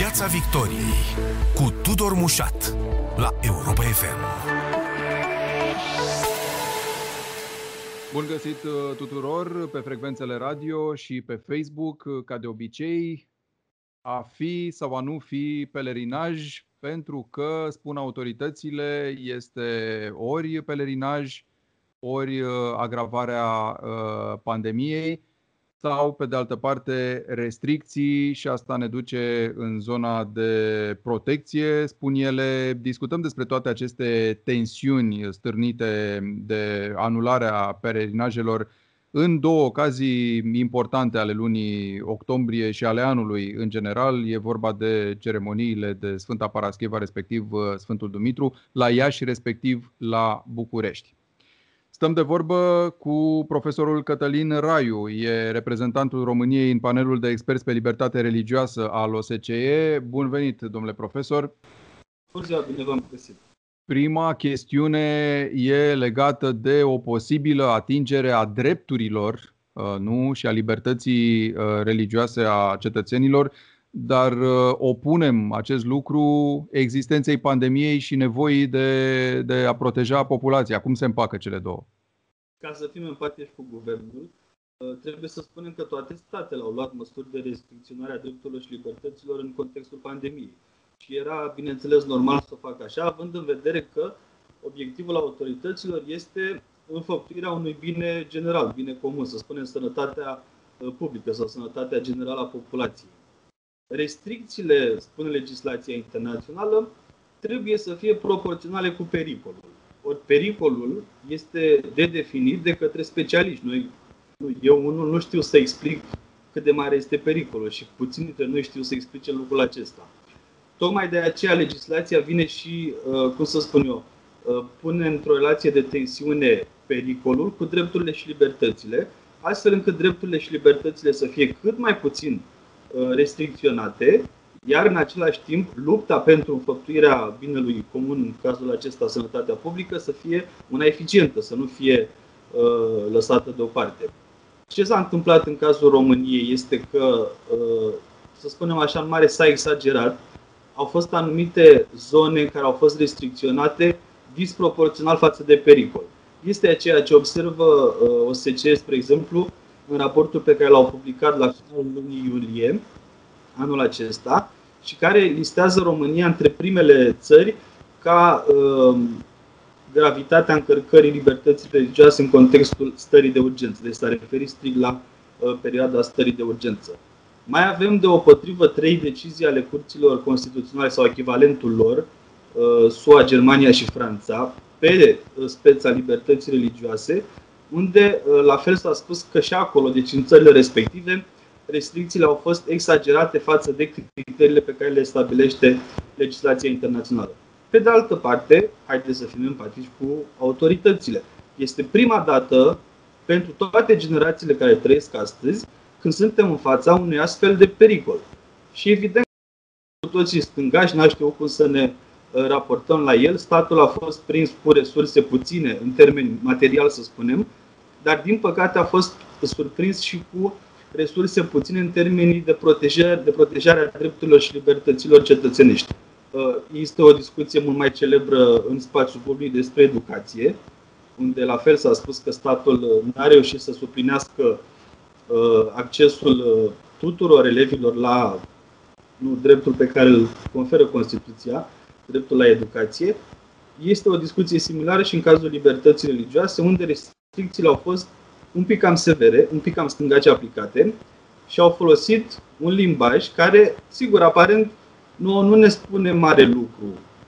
Piața Victoriei cu Tudor Mușat la Europa FM. Bun găsit uh, tuturor pe frecvențele radio și pe Facebook, uh, ca de obicei, a fi sau a nu fi pelerinaj, pentru că, spun autoritățile, este ori pelerinaj, ori uh, agravarea pandemiei, sau, pe de altă parte, restricții și asta ne duce în zona de protecție, spun ele. Discutăm despre toate aceste tensiuni stârnite de anularea peregrinajelor în două ocazii importante ale lunii octombrie și ale anului în general. E vorba de ceremoniile de Sfânta Parascheva, respectiv Sfântul Dumitru, la Iași, respectiv la București. Stăm de vorbă cu profesorul Cătălin Raiu, e reprezentantul României în panelul de experți pe libertate religioasă al OSCE. Bun venit, domnule profesor! Bună ziua, bine v-am găsit! Prima chestiune e legată de o posibilă atingere a drepturilor uh, nu, și a libertății uh, religioase a cetățenilor dar uh, opunem acest lucru existenței pandemiei și nevoii de, de a proteja populația. Cum se împacă cele două? Ca să fim empatici cu guvernul, uh, trebuie să spunem că toate statele au luat măsuri de restricționare a drepturilor și libertăților în contextul pandemiei. Și era, bineînțeles, normal să facă așa, având în vedere că obiectivul autorităților este înfăptuirea unui bine general, bine comun, să spunem sănătatea uh, publică sau sănătatea generală a populației restricțiile, spune legislația internațională, trebuie să fie proporționale cu pericolul. Ori pericolul este de definit de către specialiști. Noi, eu unul nu știu să explic cât de mare este pericolul și puțin dintre noi știu să explice lucrul acesta. Tocmai de aceea legislația vine și, uh, cum să spun eu, uh, pune într-o relație de tensiune pericolul cu drepturile și libertățile, astfel încât drepturile și libertățile să fie cât mai puțin Uh, restricționate, iar în același timp lupta pentru înfăptuirea binelui comun, în cazul acesta sănătatea publică, să fie una eficientă, să nu fie uh, lăsată deoparte. Ce s-a întâmplat în cazul României este că, uh, să spunem așa, în mare s-a exagerat. Au fost anumite zone care au fost restricționate disproporțional față de pericol. Este ceea ce observă uh, OSCE, spre exemplu, în raportul pe care l-au publicat la finalul lunii iulie anul acesta și care listează România între primele țări ca uh, gravitatea încărcării libertății religioase în contextul stării de urgență. Deci s-a referit strict la uh, perioada stării de urgență. Mai avem de o potrivă trei decizii ale curților constituționale sau echivalentul lor, uh, SUA, Germania și Franța, pe uh, speța libertății religioase, unde uh, la fel s-a spus că și acolo, deci în țările respective, restricțiile au fost exagerate față de criteriile pe care le stabilește legislația internațională. Pe de altă parte, haideți să fim empatici cu autoritățile. Este prima dată pentru toate generațiile care trăiesc astăzi când suntem în fața unui astfel de pericol. Și evident, cu toții stângași n știu cum să ne uh, raportăm la el. Statul a fost prins cu resurse puține, în termeni material să spunem, dar din păcate a fost surprins și cu resurse puține în termenii de protejare, de protejare a drepturilor și libertăților cetățenești. Uh, este o discuție mult mai celebră în spațiul public despre educație, unde la fel s-a spus că statul n-a reușit să suplinească uh, accesul uh, tuturor elevilor la nu, dreptul pe care îl conferă Constituția, dreptul la educație. Este o discuție similară și în cazul libertății religioase, unde restricțiile au fost un pic cam severe, un pic cam stângace aplicate și au folosit un limbaj care, sigur, aparent nu, nu ne spune mare lucru.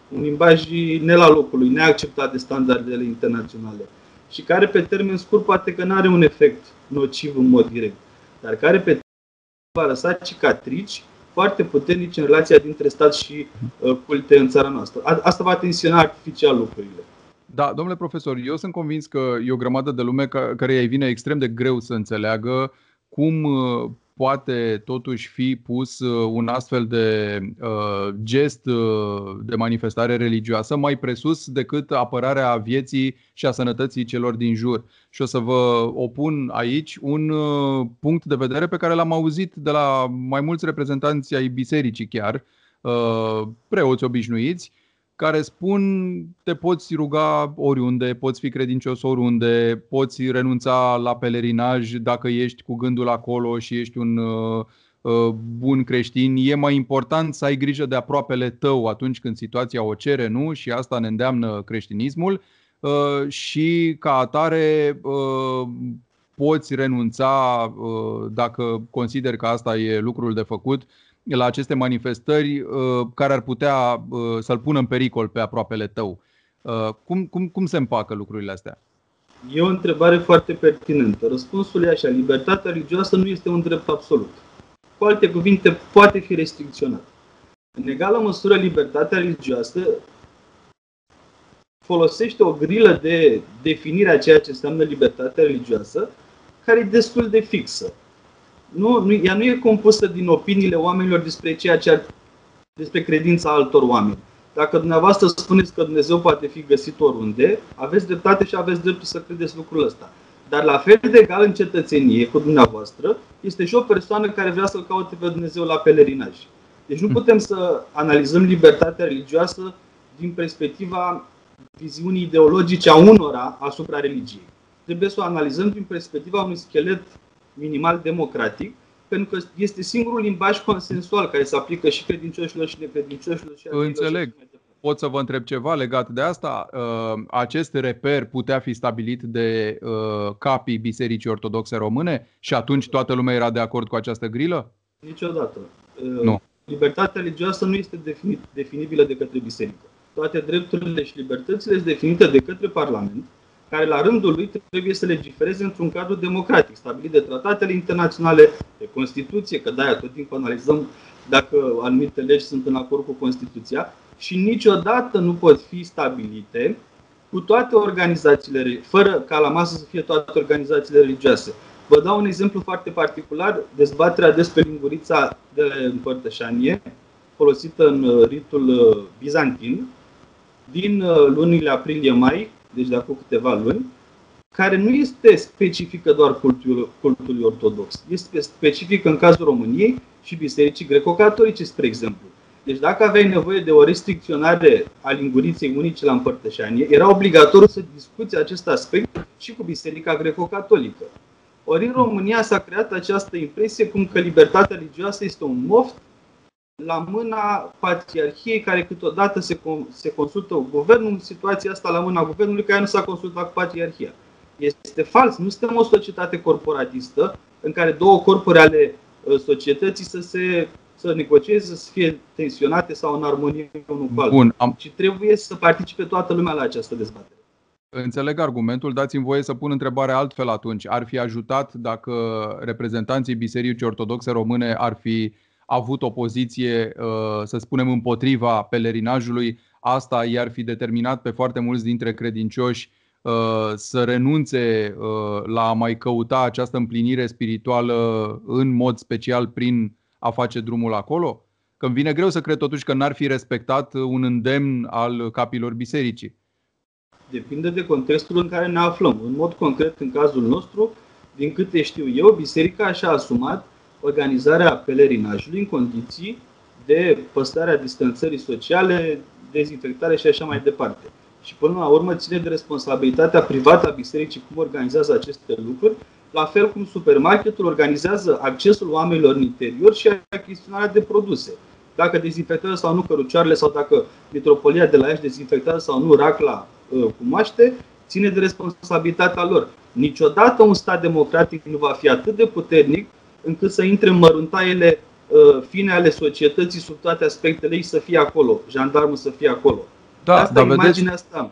Un limbaj ne la locului, neacceptat de standardele internaționale și care pe termen scurt poate că nu are un efect nociv în mod direct, dar care pe termen va lăsa cicatrici foarte puternice în relația dintre stat și uh, culte în țara noastră. Asta va tensiona artificial lucrurile. Da, domnule profesor, eu sunt convins că e o grămadă de lume care îi vine extrem de greu să înțeleagă cum uh, poate totuși fi pus uh, un astfel de uh, gest uh, de manifestare religioasă mai presus decât apărarea vieții și a sănătății celor din jur. Și o să vă opun aici un uh, punct de vedere pe care l-am auzit de la mai mulți reprezentanți ai bisericii chiar, preoți obișnuiți care spun te poți ruga oriunde, poți fi credincios oriunde, poți renunța la pelerinaj dacă ești cu gândul acolo și ești un uh, uh, bun creștin. E mai important să ai grijă de aproapele tău atunci când situația o cere, nu? Și asta ne îndeamnă creștinismul. Uh, și ca atare poți renunța dacă consider că asta e lucrul de făcut la aceste manifestări uh, care ar putea uh, să-l pună în pericol pe aproapele tău. Uh, cum, cum, cum se împacă lucrurile astea? E o întrebare foarte pertinentă. Răspunsul e așa, libertatea religioasă nu este un drept absolut. Cu alte cuvinte, poate fi restricționat. În egală măsură, libertatea religioasă folosește o grilă de definire a ceea ce înseamnă libertatea religioasă, care e destul de fixă nu, nu, ea nu e compusă din opiniile oamenilor despre ceea ce ar, despre credința altor oameni. Dacă dumneavoastră spuneți că Dumnezeu poate fi găsit oriunde, aveți dreptate și aveți dreptul să credeți lucrul ăsta. Dar la fel de egal în cetățenie cu dumneavoastră, este și o persoană care vrea să-L caute pe Dumnezeu la pelerinaj. Deci nu putem să analizăm libertatea religioasă din perspectiva viziunii ideologice a unora asupra religiei. Trebuie să o analizăm din perspectiva unui schelet minimal democratic, pentru că este singurul limbaj consensual care se aplică și credincioșilor și necredincioșilor. Și Înțeleg. Și Pot să vă întreb ceva legat de asta? Uh, acest reper putea fi stabilit de uh, capii Bisericii Ortodoxe Române și atunci toată lumea era de acord cu această grilă? Niciodată. Uh, nu. Libertatea religioasă nu este definibilă de către biserică. Toate drepturile și libertățile sunt definite de către Parlament care la rândul lui trebuie să legifereze într-un cadru democratic, stabilit de tratatele internaționale, de Constituție, că de-aia tot timpul analizăm dacă anumite legi sunt în acord cu Constituția și niciodată nu pot fi stabilite cu toate organizațiile, fără ca la masă să fie toate organizațiile religioase. Vă dau un exemplu foarte particular, dezbaterea despre lingurița de împărtășanie, folosită în ritul uh, bizantin, din uh, lunile aprilie-mai, deci de acum câteva luni, care nu este specifică doar cultului, cultului ortodox. Este specifică în cazul României și Bisericii Greco-Catolice, spre exemplu. Deci dacă aveai nevoie de o restricționare a linguriței unice la împărtășanie, era obligatoriu să discuți acest aspect și cu Biserica Greco-Catolică. Ori în România s-a creat această impresie cum că libertatea religioasă este un moft la mâna patriarhiei care câteodată se, se consultă cu guvernul, în situația asta la mâna guvernului care nu s-a consultat cu patriarhia. Este fals. Nu suntem o societate corporatistă în care două corpuri ale uh, societății să se să negocieze, să fie tensionate sau în armonie unul cu altul. Bun, am... Ci trebuie să participe toată lumea la această dezbatere. Înțeleg argumentul, dați-mi voie să pun întrebarea altfel atunci. Ar fi ajutat dacă reprezentanții Bisericii Ortodoxe Române ar fi avut o poziție, uh, să spunem, împotriva pelerinajului, asta i-ar fi determinat pe foarte mulți dintre credincioși uh, să renunțe uh, la a mai căuta această împlinire spirituală în mod special prin a face drumul acolo? Că îmi vine greu să cred totuși că n-ar fi respectat un îndemn al capilor bisericii. Depinde de contextul în care ne aflăm. În mod concret, în cazul nostru, din câte știu eu, biserica și-a asumat organizarea pelerinajului în condiții de păstrarea distanțării sociale, dezinfectare și așa mai departe. Și până la urmă ține de responsabilitatea privată a bisericii cum organizează aceste lucruri, la fel cum supermarketul organizează accesul oamenilor în interior și achiziționarea de produse. Dacă dezinfectează sau nu cărucioarele sau dacă metropolia de la Iași dezinfectează sau nu racla uh, cu maște, ține de responsabilitatea lor. Niciodată un stat democratic nu va fi atât de puternic încât să intre în măruntaiele uh, fine ale societății sub toate aspectele ei să fie acolo, jandarmul să fie acolo. Da, asta dar imaginea vedeți, asta.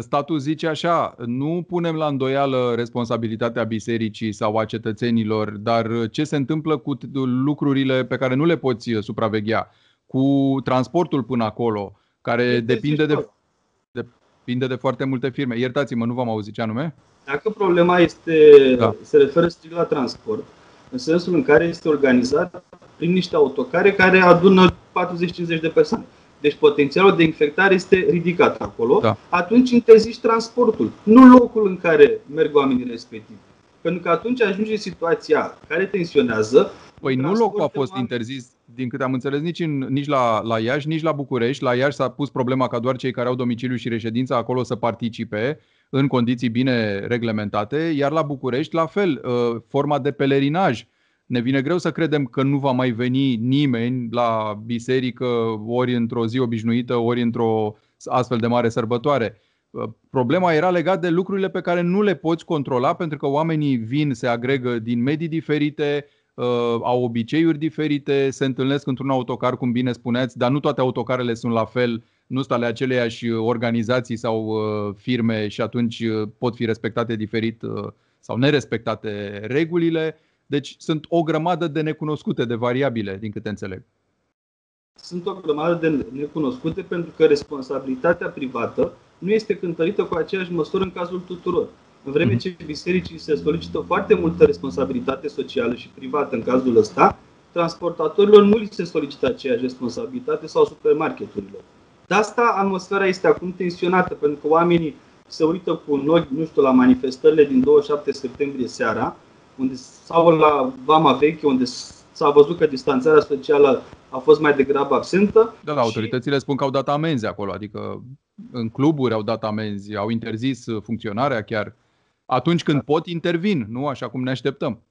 Statul zice așa, nu punem la îndoială responsabilitatea bisericii sau a cetățenilor, dar ce se întâmplă cu lucrurile pe care nu le poți uh, supraveghea, cu transportul până acolo, care depinde de, depinde de foarte multe firme. Iertați-mă, nu v-am auzit ce anume? Dacă problema este, da. se referă strict la transport, în sensul în care este organizat prin niște autocare care adună 40-50 de persoane. Deci potențialul de infectare este ridicat acolo. Da. Atunci interzici transportul, nu locul în care merg oamenii respectivi. Pentru că atunci ajunge situația care tensionează. Păi nu locul a fost interzis, din câte am înțeles, nici, în, nici la, la Iași, nici la București. La Iași s-a pus problema ca doar cei care au domiciliu și reședință acolo să participe în condiții bine reglementate, iar la București, la fel, uh, forma de pelerinaj. Ne vine greu să credem că nu va mai veni nimeni la biserică ori într-o zi obișnuită, ori într-o astfel de mare sărbătoare. Uh, problema era legată de lucrurile pe care nu le poți controla pentru că oamenii vin, se agregă din medii diferite, uh, au obiceiuri diferite, se întâlnesc într-un autocar, cum bine spuneați, dar nu toate autocarele sunt la fel nu sunt ale aceleiași organizații sau uh, firme și atunci uh, pot fi respectate diferit uh, sau nerespectate regulile. Deci sunt o grămadă de necunoscute, de variabile, din câte înțeleg. Sunt o grămadă de necunoscute pentru că responsabilitatea privată nu este cântărită cu aceeași măsură în cazul tuturor. În vreme mhm. ce bisericii se solicită foarte multă responsabilitate socială și privată în cazul ăsta, transportatorilor nu li se solicită aceeași responsabilitate sau supermarketurilor. De asta atmosfera este acum tensionată, pentru că oamenii se uită cu noi, nu știu, la manifestările din 27 septembrie seara, unde sau la Vama Veche, unde s-a văzut că distanțarea socială a fost mai degrabă absentă. Da, da, autoritățile și... spun că au dat amenzi acolo, adică în cluburi au dat amenzi, au interzis funcționarea chiar. Atunci când da. pot, intervin, nu așa cum ne așteptăm.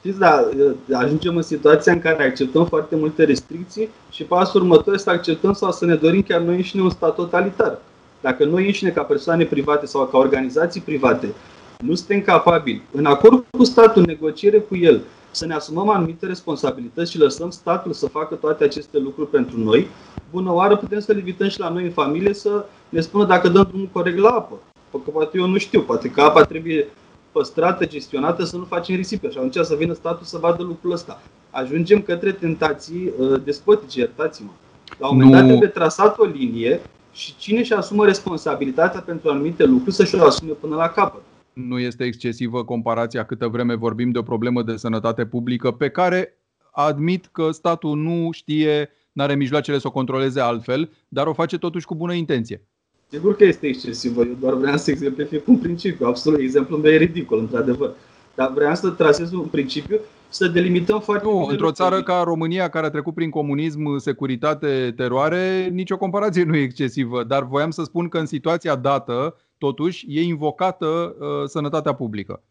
Știți, da, ajungem în situația în care acceptăm foarte multe restricții și pasul următor este să acceptăm sau să ne dorim chiar noi înșine un stat totalitar. Dacă noi înșine, ca persoane private sau ca organizații private, nu suntem capabili, în acord cu statul, negociere cu el, să ne asumăm anumite responsabilități și lăsăm statul să facă toate aceste lucruri pentru noi, bună oară putem să-l invităm și la noi în familie să ne spună dacă dăm drumul corect la apă. Că poate eu nu știu, poate că apa trebuie păstrată, gestionată, să nu facem risipe. Și atunci să vină statul să vadă lucrul ăsta. Ajungem către tentații uh, despotice, iertați-mă. La un moment dat trebuie trasat o linie și cine și asumă responsabilitatea pentru anumite lucruri să-și o asume până la capăt. Nu este excesivă comparația câtă vreme vorbim de o problemă de sănătate publică pe care admit că statul nu știe, nu are mijloacele să o controleze altfel, dar o face totuși cu bună intenție. Sigur că este excesivă, eu doar vreau să exemplific un principiu. Absolut, exemplul meu e ridicol, într-adevăr. Dar vreau să trasez un principiu să delimităm foarte Nu, într-o țară ca România, care a trecut prin comunism, securitate, teroare, nicio comparație nu e excesivă. Dar voiam să spun că în situația dată, totuși, e invocată uh, sănătatea publică.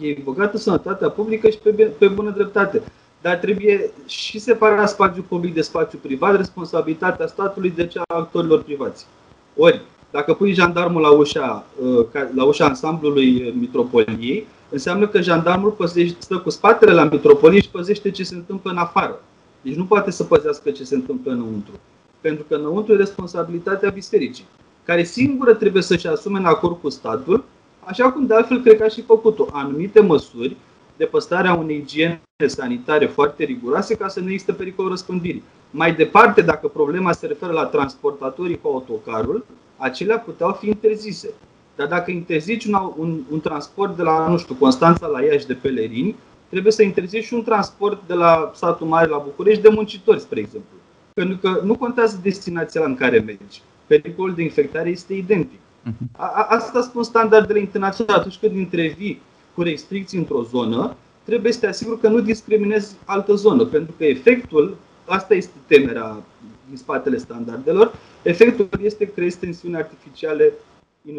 E invocată sănătatea publică și pe, pe bună dreptate. Dar trebuie și separat spațiul public de spațiul privat, responsabilitatea statului de cea a actorilor privați. Ori, dacă pui jandarmul la ușa, uh, la ușa ansamblului mitropoliei, înseamnă că jandarmul păzește, stă cu spatele la mitropolie și păzește ce se întâmplă în afară. Deci nu poate să păzească ce se întâmplă înăuntru. Pentru că înăuntru e responsabilitatea bisericii, care singură trebuie să-și asume în acord cu statul, așa cum de altfel cred că a și făcut-o anumite măsuri de păstrarea unei igiene sanitare foarte riguroase ca să nu existe pericolul răspândirii. Mai departe, dacă problema se referă la transportatorii cu autocarul, acelea puteau fi interzise. Dar dacă interzici un, un, un transport de la, nu știu, Constanța la Iași de pelerini, trebuie să interzici și un transport de la satul mare la București de muncitori, spre exemplu. Pentru că nu contează destinația la în care mergi. Pericolul de infectare este identic. Mhm. A, a, asta spun standardele internaționale. Atunci când intervii cu restricții într-o zonă, trebuie să te asiguri că nu discriminezi altă zonă, pentru că efectul, asta este temerea din spatele standardelor, efectul este că creezi tensiuni artificiale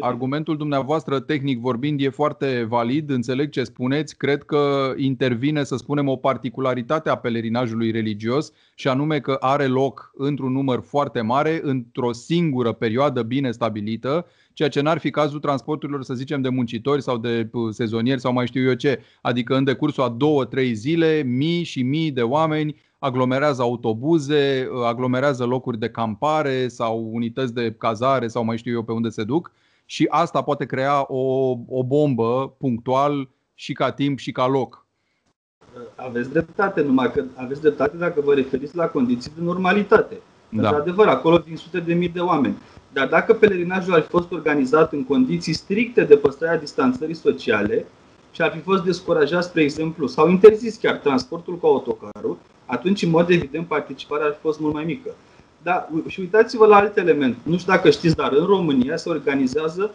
Argumentul dumneavoastră, tehnic vorbind, e foarte valid, înțeleg ce spuneți. Cred că intervine, să spunem, o particularitate a pelerinajului religios și anume că are loc într-un număr foarte mare, într-o singură perioadă bine stabilită, ceea ce n-ar fi cazul transporturilor, să zicem, de muncitori sau de sezonieri sau mai știu eu ce. Adică în decursul a două, trei zile, mii și mii de oameni aglomerează autobuze, aglomerează locuri de campare sau unități de cazare sau mai știu eu pe unde se duc și asta poate crea o, o bombă punctual și ca timp și ca loc. Aveți dreptate, numai că aveți dreptate dacă vă referiți la condiții de normalitate. Da. Într-adevăr, acolo vin sute de mii de oameni. Dar dacă pelerinajul ar fi fost organizat în condiții stricte de păstrarea distanțării sociale și ar fi fost descurajat, spre exemplu, sau interzis chiar transportul cu autocarul, atunci, în mod evident, participarea ar fi fost mult mai mică. Da, și uitați-vă la alt element. Nu știu dacă știți, dar în România se organizează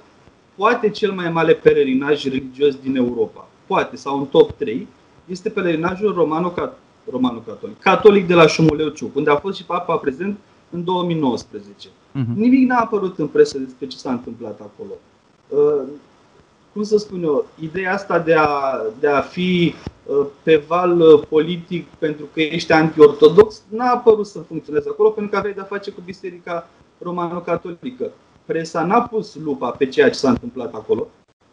poate cel mai mare pelerinaj religios din Europa. poate, sau în top 3, este pelerinajul romano-catolic, romano-catolic, catolic de la Șumuleu-Ciuc, unde a fost și papa prezent în 2019. Uh-huh. Nimic n-a apărut în presă despre ce s-a întâmplat acolo. Uh, cum să spun eu, ideea asta de a, de a fi uh, pe val uh, politic pentru că ești anti-ortodox n-a apărut să funcționeze acolo pentru că aveai de-a face cu Biserica Romano-Catolică. Presa n-a pus lupa pe ceea ce s-a întâmplat acolo.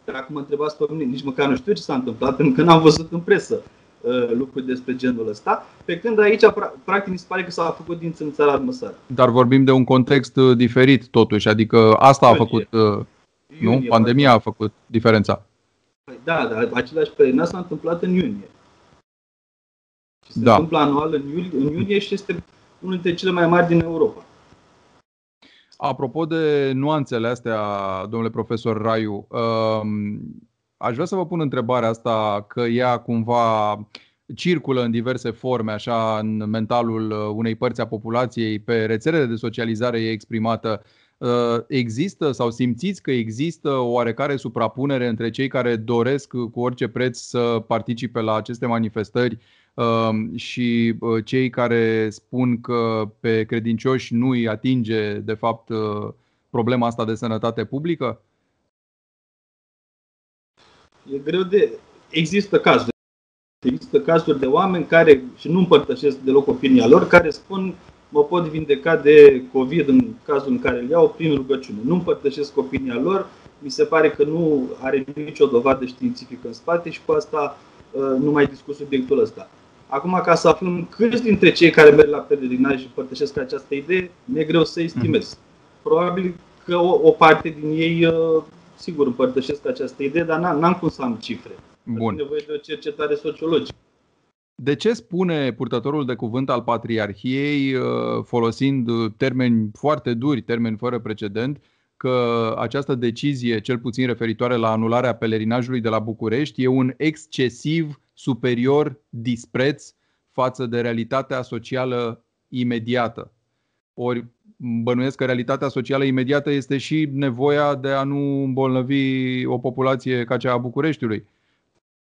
Dacă mă întrebați pe mine, nici măcar nu știu ce s-a întâmplat pentru că n-am văzut în presă uh, lucruri despre genul ăsta, pe când aici, practic, mi se pare că s-a făcut din țara măsară. Dar vorbim de un context diferit, totuși, adică asta a făcut nu? Pandemia a făcut diferența. Păi da, dar același perioadă s-a întâmplat în iunie. Și se da. întâmplă anual în iulie, în iunie și este unul dintre cele mai mari din Europa. Apropo de nuanțele astea, domnule profesor Raiu, um, aș vrea să vă pun întrebarea asta că ea cumva circulă în diverse forme, așa, în mentalul unei părți a populației, pe rețelele de socializare e exprimată. Uh, există sau simțiți că există o oarecare suprapunere între cei care doresc cu orice preț să participe la aceste manifestări um, și uh, cei care spun că pe credincioși nu îi atinge, de fapt, uh, problema asta de sănătate publică? E greu de. Există cazuri. Există cazuri de oameni care, și nu împărtășesc deloc opinia lor, care spun mă pot vindeca de COVID în cazul în care îl iau prin rugăciune. Nu împărtășesc opinia lor, mi se pare că nu are nicio dovadă științifică în spate și cu asta uh, nu mai discut subiectul ăsta. Acum, ca să aflăm câți dintre cei care merg la pelerinaj și împărtășesc această idee, mi-e greu să estimez. Mhm. Probabil că o, o parte din ei, uh, sigur, împărtășesc această idee, dar n-am cum să am cifre. Bun. E nevoie de o cercetare sociologică. De ce spune purtătorul de cuvânt al Patriarhiei, uh, folosind termeni foarte duri, termeni fără precedent, că această decizie, cel puțin referitoare la anularea pelerinajului de la București, e un excesiv superior dispreț față de realitatea socială imediată? Ori bănuiesc că realitatea socială imediată este și nevoia de a nu îmbolnăvi o populație ca cea a Bucureștiului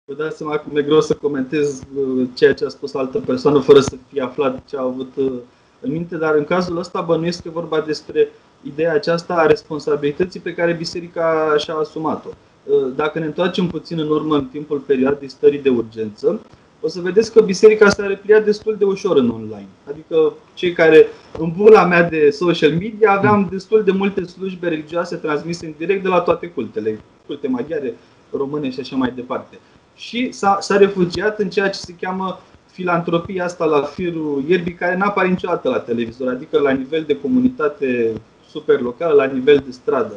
Vă dați seama cum e greu să comentez uh, ceea ce a spus altă persoană fără să fie aflat ce a avut uh, în minte, dar în cazul ăsta bănuiesc că e vorba despre ideea aceasta a responsabilității pe care biserica și-a asumat-o. Uh, dacă ne întoarcem puțin în urmă în timpul perioadei stării de urgență, o să vedeți că biserica s-a repliat destul de ușor în online. Adică cei care, în bula mea de social media, aveam destul de multe slujbe religioase transmise în direct de la toate cultele, culte maghiare, române și așa mai departe și s-a, s-a refugiat în ceea ce se cheamă filantropia asta la firul ierbii, care nu apare niciodată la televizor, adică la nivel de comunitate super locală, la nivel de stradă.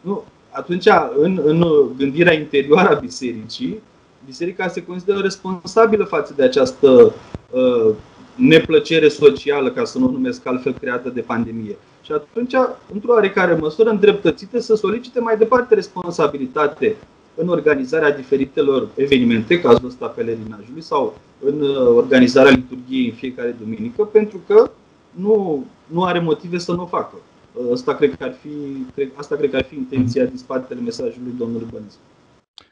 Nu, atunci, în, în gândirea interioară a bisericii, biserica se consideră responsabilă față de această uh, neplăcere socială, ca să nu o numesc altfel, creată de pandemie. Și atunci, într-o oarecare măsură, îndreptățită să solicite mai departe responsabilitate în organizarea diferitelor evenimente, cazul ăsta pelerinajului, sau în uh, organizarea liturgiei în fiecare duminică, pentru că nu, nu are motive să nu o facă. Uh, asta cred că ar fi, cred, asta cred că ar fi intenția din spatele mesajului domnului Bănescu.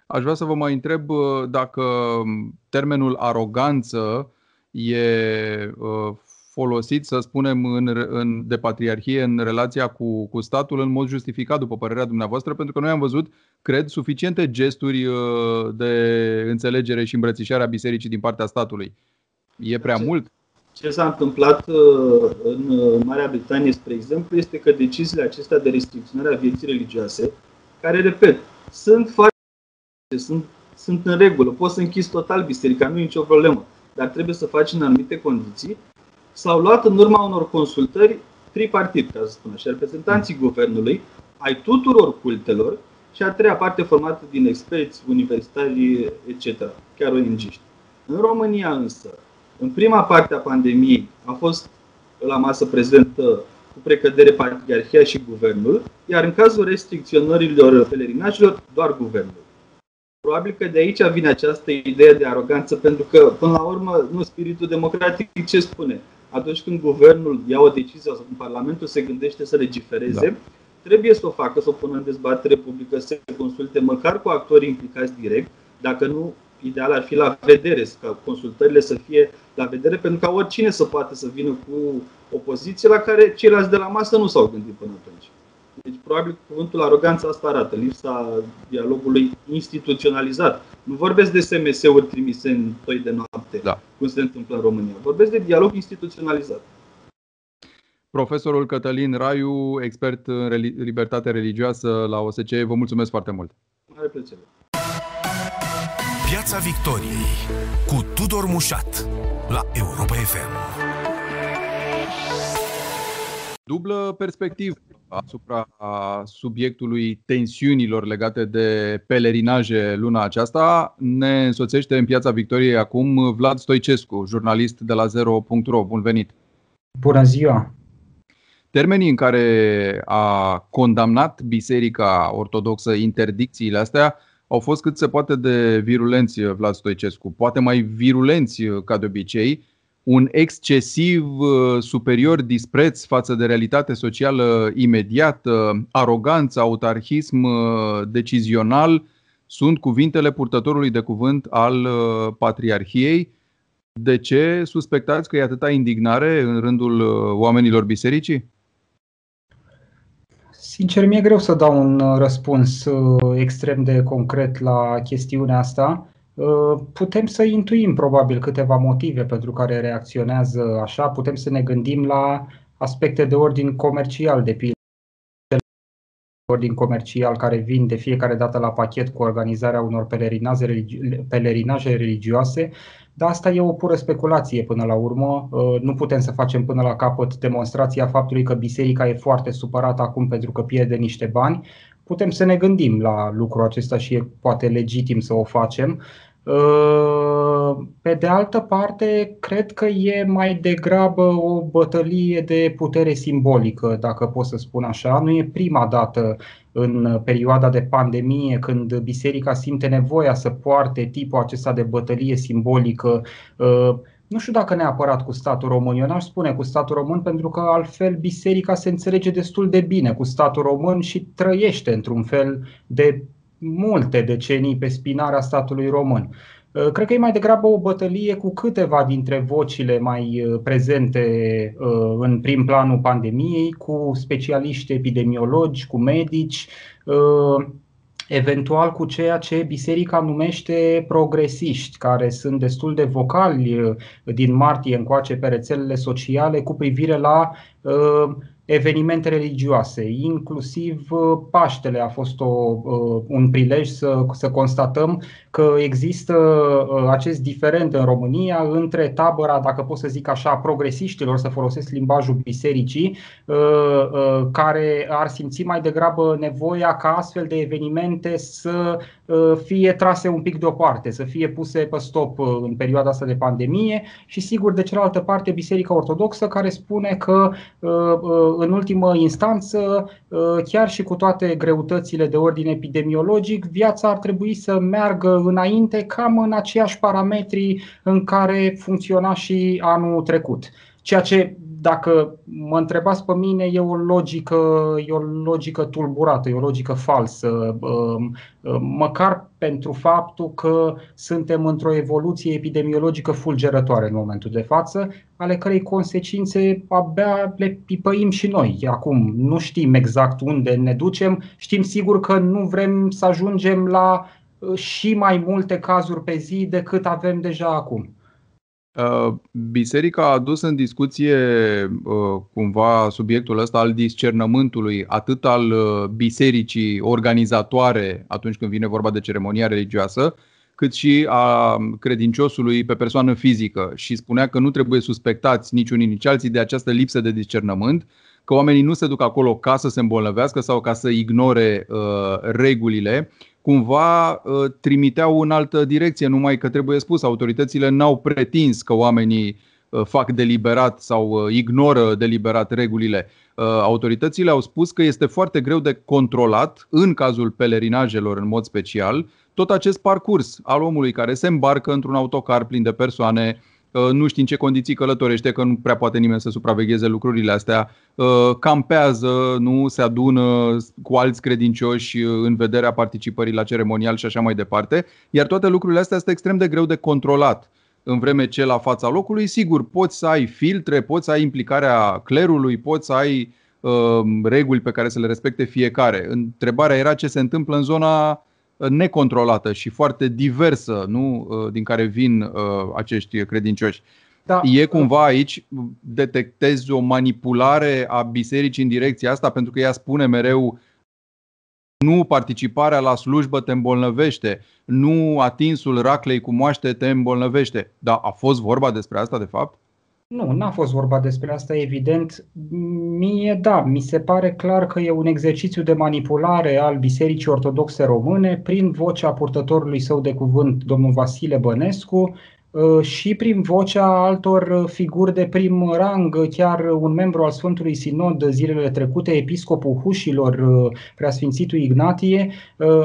Aș vrea să vă mai întreb uh, dacă termenul aroganță e folosit, să spunem, în, în, de patriarhie în relația cu, cu statul în mod justificat, după părerea dumneavoastră, pentru că noi am văzut, cred, suficiente gesturi uh, de înțelegere și îmbrățișare a bisericii din partea statului. E prea ce, mult? Ce s-a întâmplat uh, în uh, Marea Britanie, spre exemplu, este că deciziile acestea de restricționare a vieții religioase, care, repet, sunt foarte sunt, sunt în regulă, poți să închizi total biserica, nu e nicio problemă, dar trebuie să faci în anumite condiții s-au luat în urma unor consultări tripartit, ca să spun așa, reprezentanții guvernului, ai tuturor cultelor și a treia parte formată din experți, universitari, etc., chiar ong În România însă, în prima parte a pandemiei a fost la masă prezentă cu precădere patriarhia și guvernul, iar în cazul restricționărilor pelerinajelor, doar guvernul. Probabil că de aici vine această idee de aroganță, pentru că, până la urmă, nu spiritul democratic ce spune? Atunci când guvernul ia o decizie sau când Parlamentul se gândește să legifereze, da. trebuie să o facă, să o pună în dezbatere publică, să se consulte măcar cu actorii implicați direct, dacă nu ideal ar fi la vedere, ca consultările să fie la vedere, pentru ca oricine să poată să vină cu o poziție la care ceilalți de la masă nu s-au gândit până atunci. Deci, probabil, cuvântul aroganță asta arată, lipsa dialogului instituționalizat. Nu vorbesc de SMS-uri trimise în toi de noapte, da. cum se întâmplă în România. Vorbesc de dialog instituționalizat. Profesorul Cătălin Raiu, expert în libertate religioasă la OSCE, vă mulțumesc foarte mult. Mare plăcere. Piața Victoriei cu Tudor Mușat la Europa FM. Dublă perspectivă asupra subiectului tensiunilor legate de pelerinaje luna aceasta. Ne însoțește în Piața Victoriei acum Vlad Stoicescu, jurnalist de la Zero.ro. Bun venit! Bună ziua! Termenii în care a condamnat Biserica Ortodoxă interdicțiile astea au fost cât se poate de virulenți, Vlad Stoicescu, poate mai virulenți ca de obicei, un excesiv superior dispreț față de realitate socială imediată, aroganță, autarhism decizional, sunt cuvintele purtătorului de cuvânt al Patriarhiei. De ce suspectați că e atâta indignare în rândul oamenilor bisericii? Sincer, mi-e greu să dau un uh, răspuns uh, extrem de concret la chestiunea asta. Uh, putem să intuim probabil câteva motive pentru care reacționează așa, putem să ne gândim la aspecte de ordin comercial, de pildă ordin comercial care vin de fiecare dată la pachet cu organizarea unor pelerinaje, religi- pelerinaje religioase, dar asta e o pură speculație până la urmă. Uh, nu putem să facem până la capăt demonstrația faptului că biserica e foarte supărată acum pentru că pierde niște bani. Putem să ne gândim la lucrul acesta și e poate legitim să o facem. Uh, pe de altă parte, cred că e mai degrabă o bătălie de putere simbolică, dacă pot să spun așa. Nu e prima dată în perioada de pandemie, când biserica simte nevoia să poarte tipul acesta de bătălie simbolică. Uh, nu știu dacă neapărat cu statul român, eu n-aș spune cu statul român pentru că altfel biserica se înțelege destul de bine cu statul român și trăiește într-un fel de multe decenii pe spinarea statului român. Uh, cred că e mai degrabă o bătălie cu câteva dintre vocile mai uh, prezente uh, în prim planul pandemiei, cu specialiști epidemiologi, cu medici, eventual cu ceea ce biserica numește progresiști, care sunt destul de vocali din martie încoace pe rețelele sociale cu privire la evenimente religioase, inclusiv uh, Paștele a fost o, uh, un prilej să, să constatăm că există uh, acest diferent în România între tabăra, dacă pot să zic așa, progresiștilor, să folosesc limbajul bisericii, care ar simți mai degrabă nevoia ca astfel de evenimente să fie trase un pic deoparte, să fie puse pe stop în perioada asta de pandemie. Și sigur de cealaltă parte Biserica Ortodoxă care spune că în ultimă instanță, uh, chiar și cu toate greutățile de ordine epidemiologic, viața ar trebui să meargă înainte cam în aceiași parametri în care funcționa și anul trecut. Ceea ce dacă mă întrebați pe mine, e o logică, e o logică tulburată, e o logică falsă, um, um, măcar pentru faptul că suntem într-o evoluție epidemiologică fulgerătoare în momentul de față, ale cărei consecințe abia le pipăim și noi. Acum nu știm exact unde ne ducem, știm sigur că nu vrem să ajungem la uh, și mai multe cazuri pe zi decât avem deja acum. Uh, biserica a adus în discuție uh, cumva subiectul ăsta al discernământului, atât al uh, bisericii organizatoare atunci când vine vorba de ceremonia religioasă, cât și a credinciosului pe persoană fizică. Și spunea că nu trebuie suspectați niciunii nici alții de această lipsă de discernământ, că oamenii nu se duc acolo ca să se îmbolnăvească sau ca să ignore uh, regulile, cumva uh, trimiteau în altă direcție, numai că trebuie spus, autoritățile n-au pretins că oamenii uh, fac deliberat sau uh, ignoră deliberat regulile. Autoritățile au spus că este foarte greu de controlat, în cazul pelerinajelor în mod special, tot acest parcurs al omului care se îmbarcă într-un autocar plin de persoane, uh, nu știi în ce condiții călătorește, că nu prea poate nimeni să supravegheze lucrurile astea, uh, campează, nu se adună cu alți credincioși în vederea participării la ceremonial și așa mai departe. Iar toate lucrurile astea sunt extrem de greu de controlat. În vreme ce la fața locului, sigur, poți să ai filtre, poți să ai implicarea clerului, poți să ai uh, reguli pe care să le respecte fiecare. Întrebarea era ce se întâmplă în zona necontrolată și foarte diversă nu? Uh, din care vin uh, acești credincioși. Da. E cumva aici, detectezi o manipulare a bisericii în direcția asta, pentru că ea spune mereu nu participarea la slujbă te îmbolnăvește, nu atinsul raclei cu moaște te îmbolnăvește. Da, a fost vorba despre asta de fapt? Nu, n-a fost vorba despre asta, evident. Mie, da, mi se pare clar că e un exercițiu de manipulare al Bisericii Ortodoxe Române prin vocea purtătorului său de cuvânt, domnul Vasile Bănescu, Uh, și prin vocea altor uh, figuri de prim rang, chiar un membru al Sfântului Sinod zilele trecute, episcopul Hușilor, uh, preasfințitul Ignatie,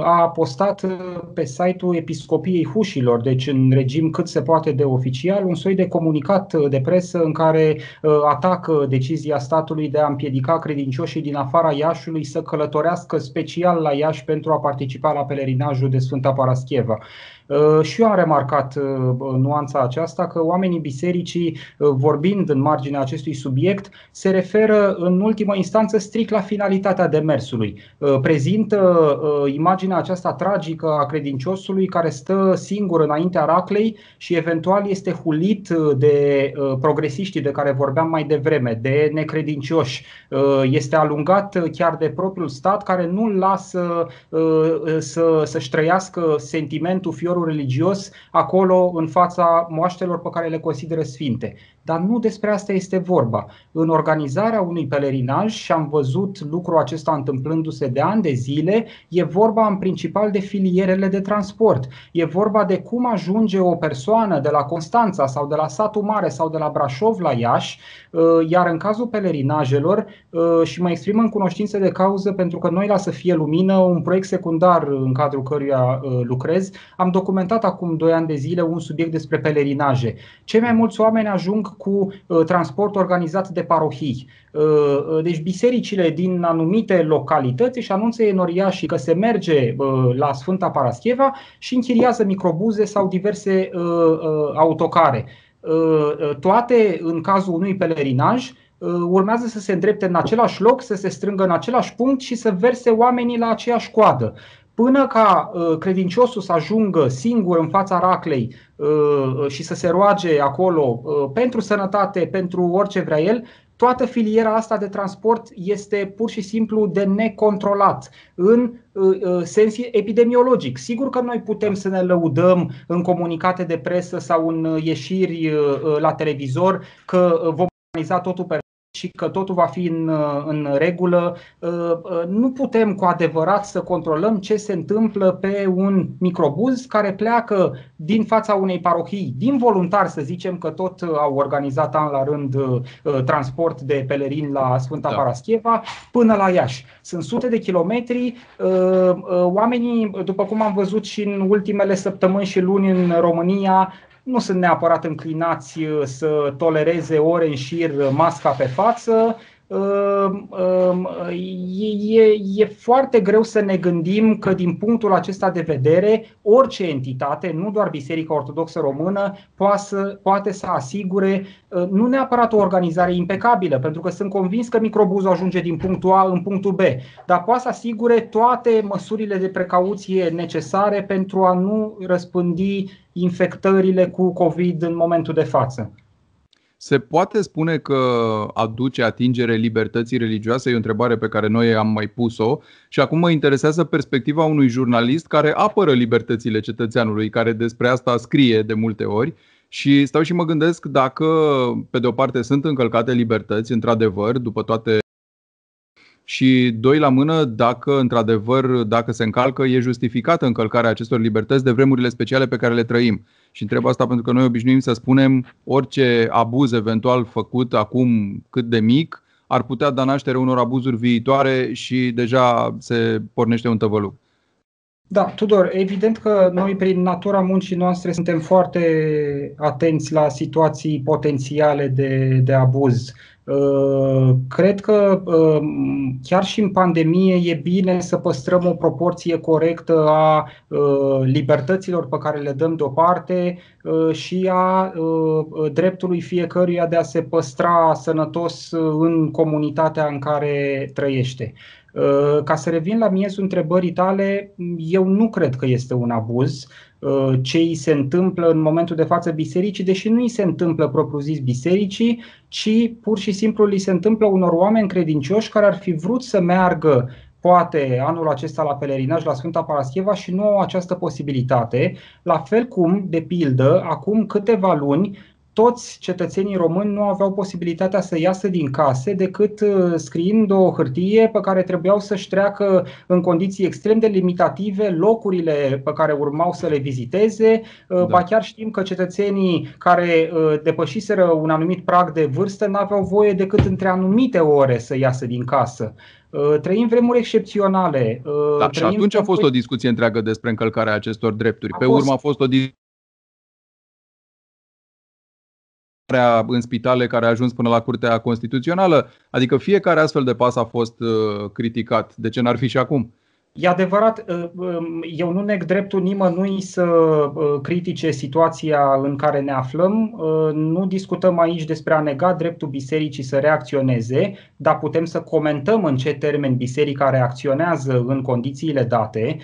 a postat pe site-ul Episcopiei Hușilor, deci în regim cât se poate de oficial, un soi de comunicat de presă în care atacă decizia statului de a împiedica credincioșii din afara Iașului să călătorească special la Iași pentru a participa la pelerinajul de Sfânta Parascheva. Uh, și eu am remarcat uh, nuanța aceasta că oamenii bisericii, uh, vorbind în marginea acestui subiect, se referă în ultimă instanță strict la finalitatea demersului. Prezintă imaginea aceasta tragică a credinciosului care stă singur înaintea raclei și eventual este hulit de progresiștii de care vorbeam mai devreme, de necredincioși. Este alungat chiar de propriul stat care nu-l lasă să, să-și trăiască sentimentul fiorului religios acolo în fața moaștelor pe care le consideră sfinte. Dar nu despre asta este vorba. În organizarea unui pelerinaj, și am văzut lucrul acesta întâmplându-se de ani de zile, e vorba în principal de filierele de transport. E vorba de cum ajunge o persoană de la Constanța sau de la Satul Mare sau de la Brașov la Iași, uh, iar în cazul pelerinajelor, uh, și mă exprim în cunoștință de cauză pentru că noi la Să fie lumină, un proiect secundar în cadrul căruia uh, lucrez, am documentat acum 2 ani de zile un subiect despre pelerinaje. Cei mai mulți oameni ajung cu uh, transport organizat de parohii. Uh, uh, deci bisericile din anumite localități își anunță enoriașii că se merge la Sfânta Parascheva și închiriază microbuze sau diverse autocare. Toate în cazul unui pelerinaj urmează să se îndrepte în același loc, să se strângă în același punct și să verse oamenii la aceeași coadă până ca uh, credinciosul să ajungă singur în fața raclei uh, uh, și să se roage acolo pentru sănătate, pentru orice vrea el, toată filiera asta de transport este pur și simplu de necontrolat în sens epidemiologic. Sigur că noi putem să ne lăudăm în comunicate de presă sau în ieșiri la televizor că vom organiza totul pe și că totul va fi în, în regulă. Uh, uh, nu putem cu adevărat să controlăm ce se întâmplă pe un microbuz care pleacă din fața unei parohii, din voluntar să zicem că tot au organizat an la rând uh, transport de pelerini la Sfânta da. Parascheva până la Iași. Sunt sute de kilometri. Oamenii, după cum am văzut și în ultimele săptămâni și luni în România, nu sunt neapărat înclinați uh, să tolereze ore în șir masca pe față. Uh, um, e, e, e foarte greu să ne gândim că din punctul acesta de vedere orice entitate, nu doar Biserica Ortodoxă Română, poate să, poate să asigure uh, nu neapărat o organizare impecabilă, pentru că sunt convins că microbuzul ajunge din punctul A în punctul B, dar poate să asigure toate măsurile de precauție necesare pentru a nu răspândi infectările cu COVID în momentul de față. Se poate spune că aduce atingere libertății religioase? E o întrebare pe care noi am mai pus-o și acum mă interesează perspectiva unui jurnalist care apără libertățile cetățeanului, care despre asta scrie de multe ori și stau și mă gândesc dacă, pe de o parte, sunt încălcate libertăți, într-adevăr, după toate și doi la mână, dacă într-adevăr, dacă se încalcă, e justificată încălcarea acestor libertăți de vremurile speciale pe care le trăim. Și întreb asta pentru că noi obișnuim să spunem orice abuz eventual făcut acum cât de mic ar putea da naștere unor abuzuri viitoare și deja se pornește un tăvăluc. Da, Tudor, evident că noi prin natura muncii noastre suntem foarte atenți la situații potențiale de, de abuz. Uh, cred că uh, chiar și în pandemie e bine să păstrăm o proporție corectă a uh, libertăților pe care le dăm deoparte și a dreptului fiecăruia de a se păstra sănătos în comunitatea în care trăiește. Ca să revin la miezul întrebării tale, eu nu cred că este un abuz. Uh, ce îi se întâmplă în momentul de față bisericii, deși nu îi se întâmplă propriu-zis bisericii, ci pur și simplu li se întâmplă unor oameni credincioși care ar fi vrut să meargă poate anul acesta la pelerinaj la Sfânta Parascheva și nu au această posibilitate, la fel cum, de pildă, acum câteva luni toți cetățenii români nu aveau posibilitatea să iasă din case decât uh, scriind o hârtie pe care trebuiau să-și treacă în condiții extrem de limitative locurile pe care urmau să le viziteze. Uh, da. Ba chiar știm că cetățenii care uh, depășiseră un anumit prag de vârstă nu aveau voie decât între anumite ore să iasă din casă. Trăim vremuri excepționale. Da, și atunci a fost o discuție întreagă despre încălcarea acestor drepturi. Pe urmă a fost o discuție în spitale care a ajuns până la Curtea Constituțională. Adică fiecare astfel de pas a fost uh, criticat. De ce n-ar fi și acum? E adevărat, uh, um, eu nu neg dreptul nimănui să uh, critique situația în care ne aflăm. Uh, nu discutăm aici despre a nega dreptul bisericii să reacționeze, dar putem să comentăm în ce termeni biserica reacționează în condițiile date.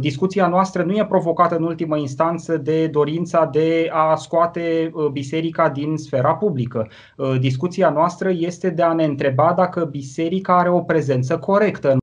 Discuția noastră nu e provocată în ultimă instanță de dorința de a scoate biserica din sfera publică. Discuția noastră este de a ne întreba dacă biserica are o prezență corectă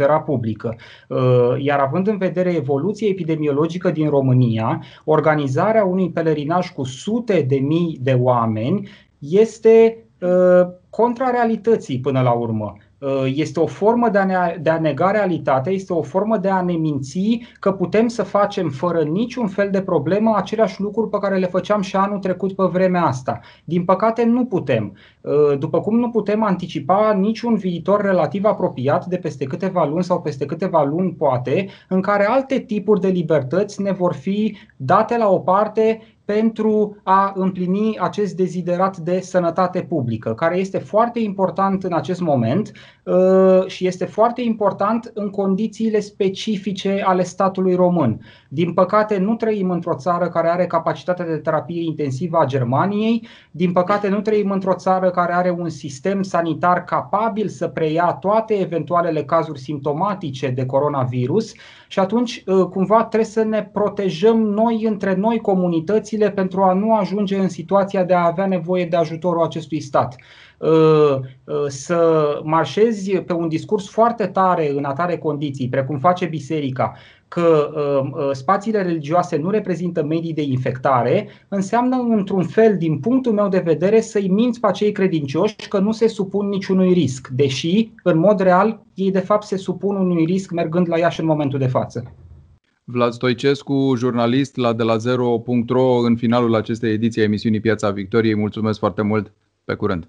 sfera publică. Uh, iar având în vedere evoluția epidemiologică din România, organizarea unui pelerinaj cu sute de mii de oameni este uh, contra realității până la urmă. Uh, este o formă de a, ne, de a nega realitatea, este o formă de a ne minți că putem să facem fără niciun fel de problemă aceleași lucruri pe care le făceam și anul trecut pe vremea asta. Din păcate nu putem. Uh, după cum nu putem anticipa niciun viitor relativ apropiat de peste câteva luni sau peste câteva luni poate, în care alte tipuri de libertăți ne vor fi date la o parte pentru a împlini acest deziderat de sănătate publică, care este foarte important în acest moment uh, și este foarte important în condițiile specifice ale statului român. Din păcate, nu trăim într-o țară care are capacitatea de terapie intensivă a Germaniei, din păcate, nu trăim într-o țară care are un sistem sanitar capabil să preia toate eventualele cazuri simptomatice de coronavirus. Și atunci uh, cumva trebuie să ne protejăm noi între noi comunitățile pentru a nu ajunge în situația de a avea nevoie de ajutorul acestui stat. uh, uh, să marșezi pe un discurs foarte tare în atare condiții, precum face biserica, că spațiile religioase nu reprezintă medii de infectare, înseamnă într-un fel, din punctul meu de vedere, să-i minți pe acei credincioși că nu se supun niciunui risc, deși, în mod real, ei de fapt se supun unui risc mergând la Iași în momentul de față. Vlad Stoicescu, jurnalist la de la zero.ro în finalul acestei ediții a emisiunii Piața Victoriei. Mulțumesc foarte mult. Pe curând.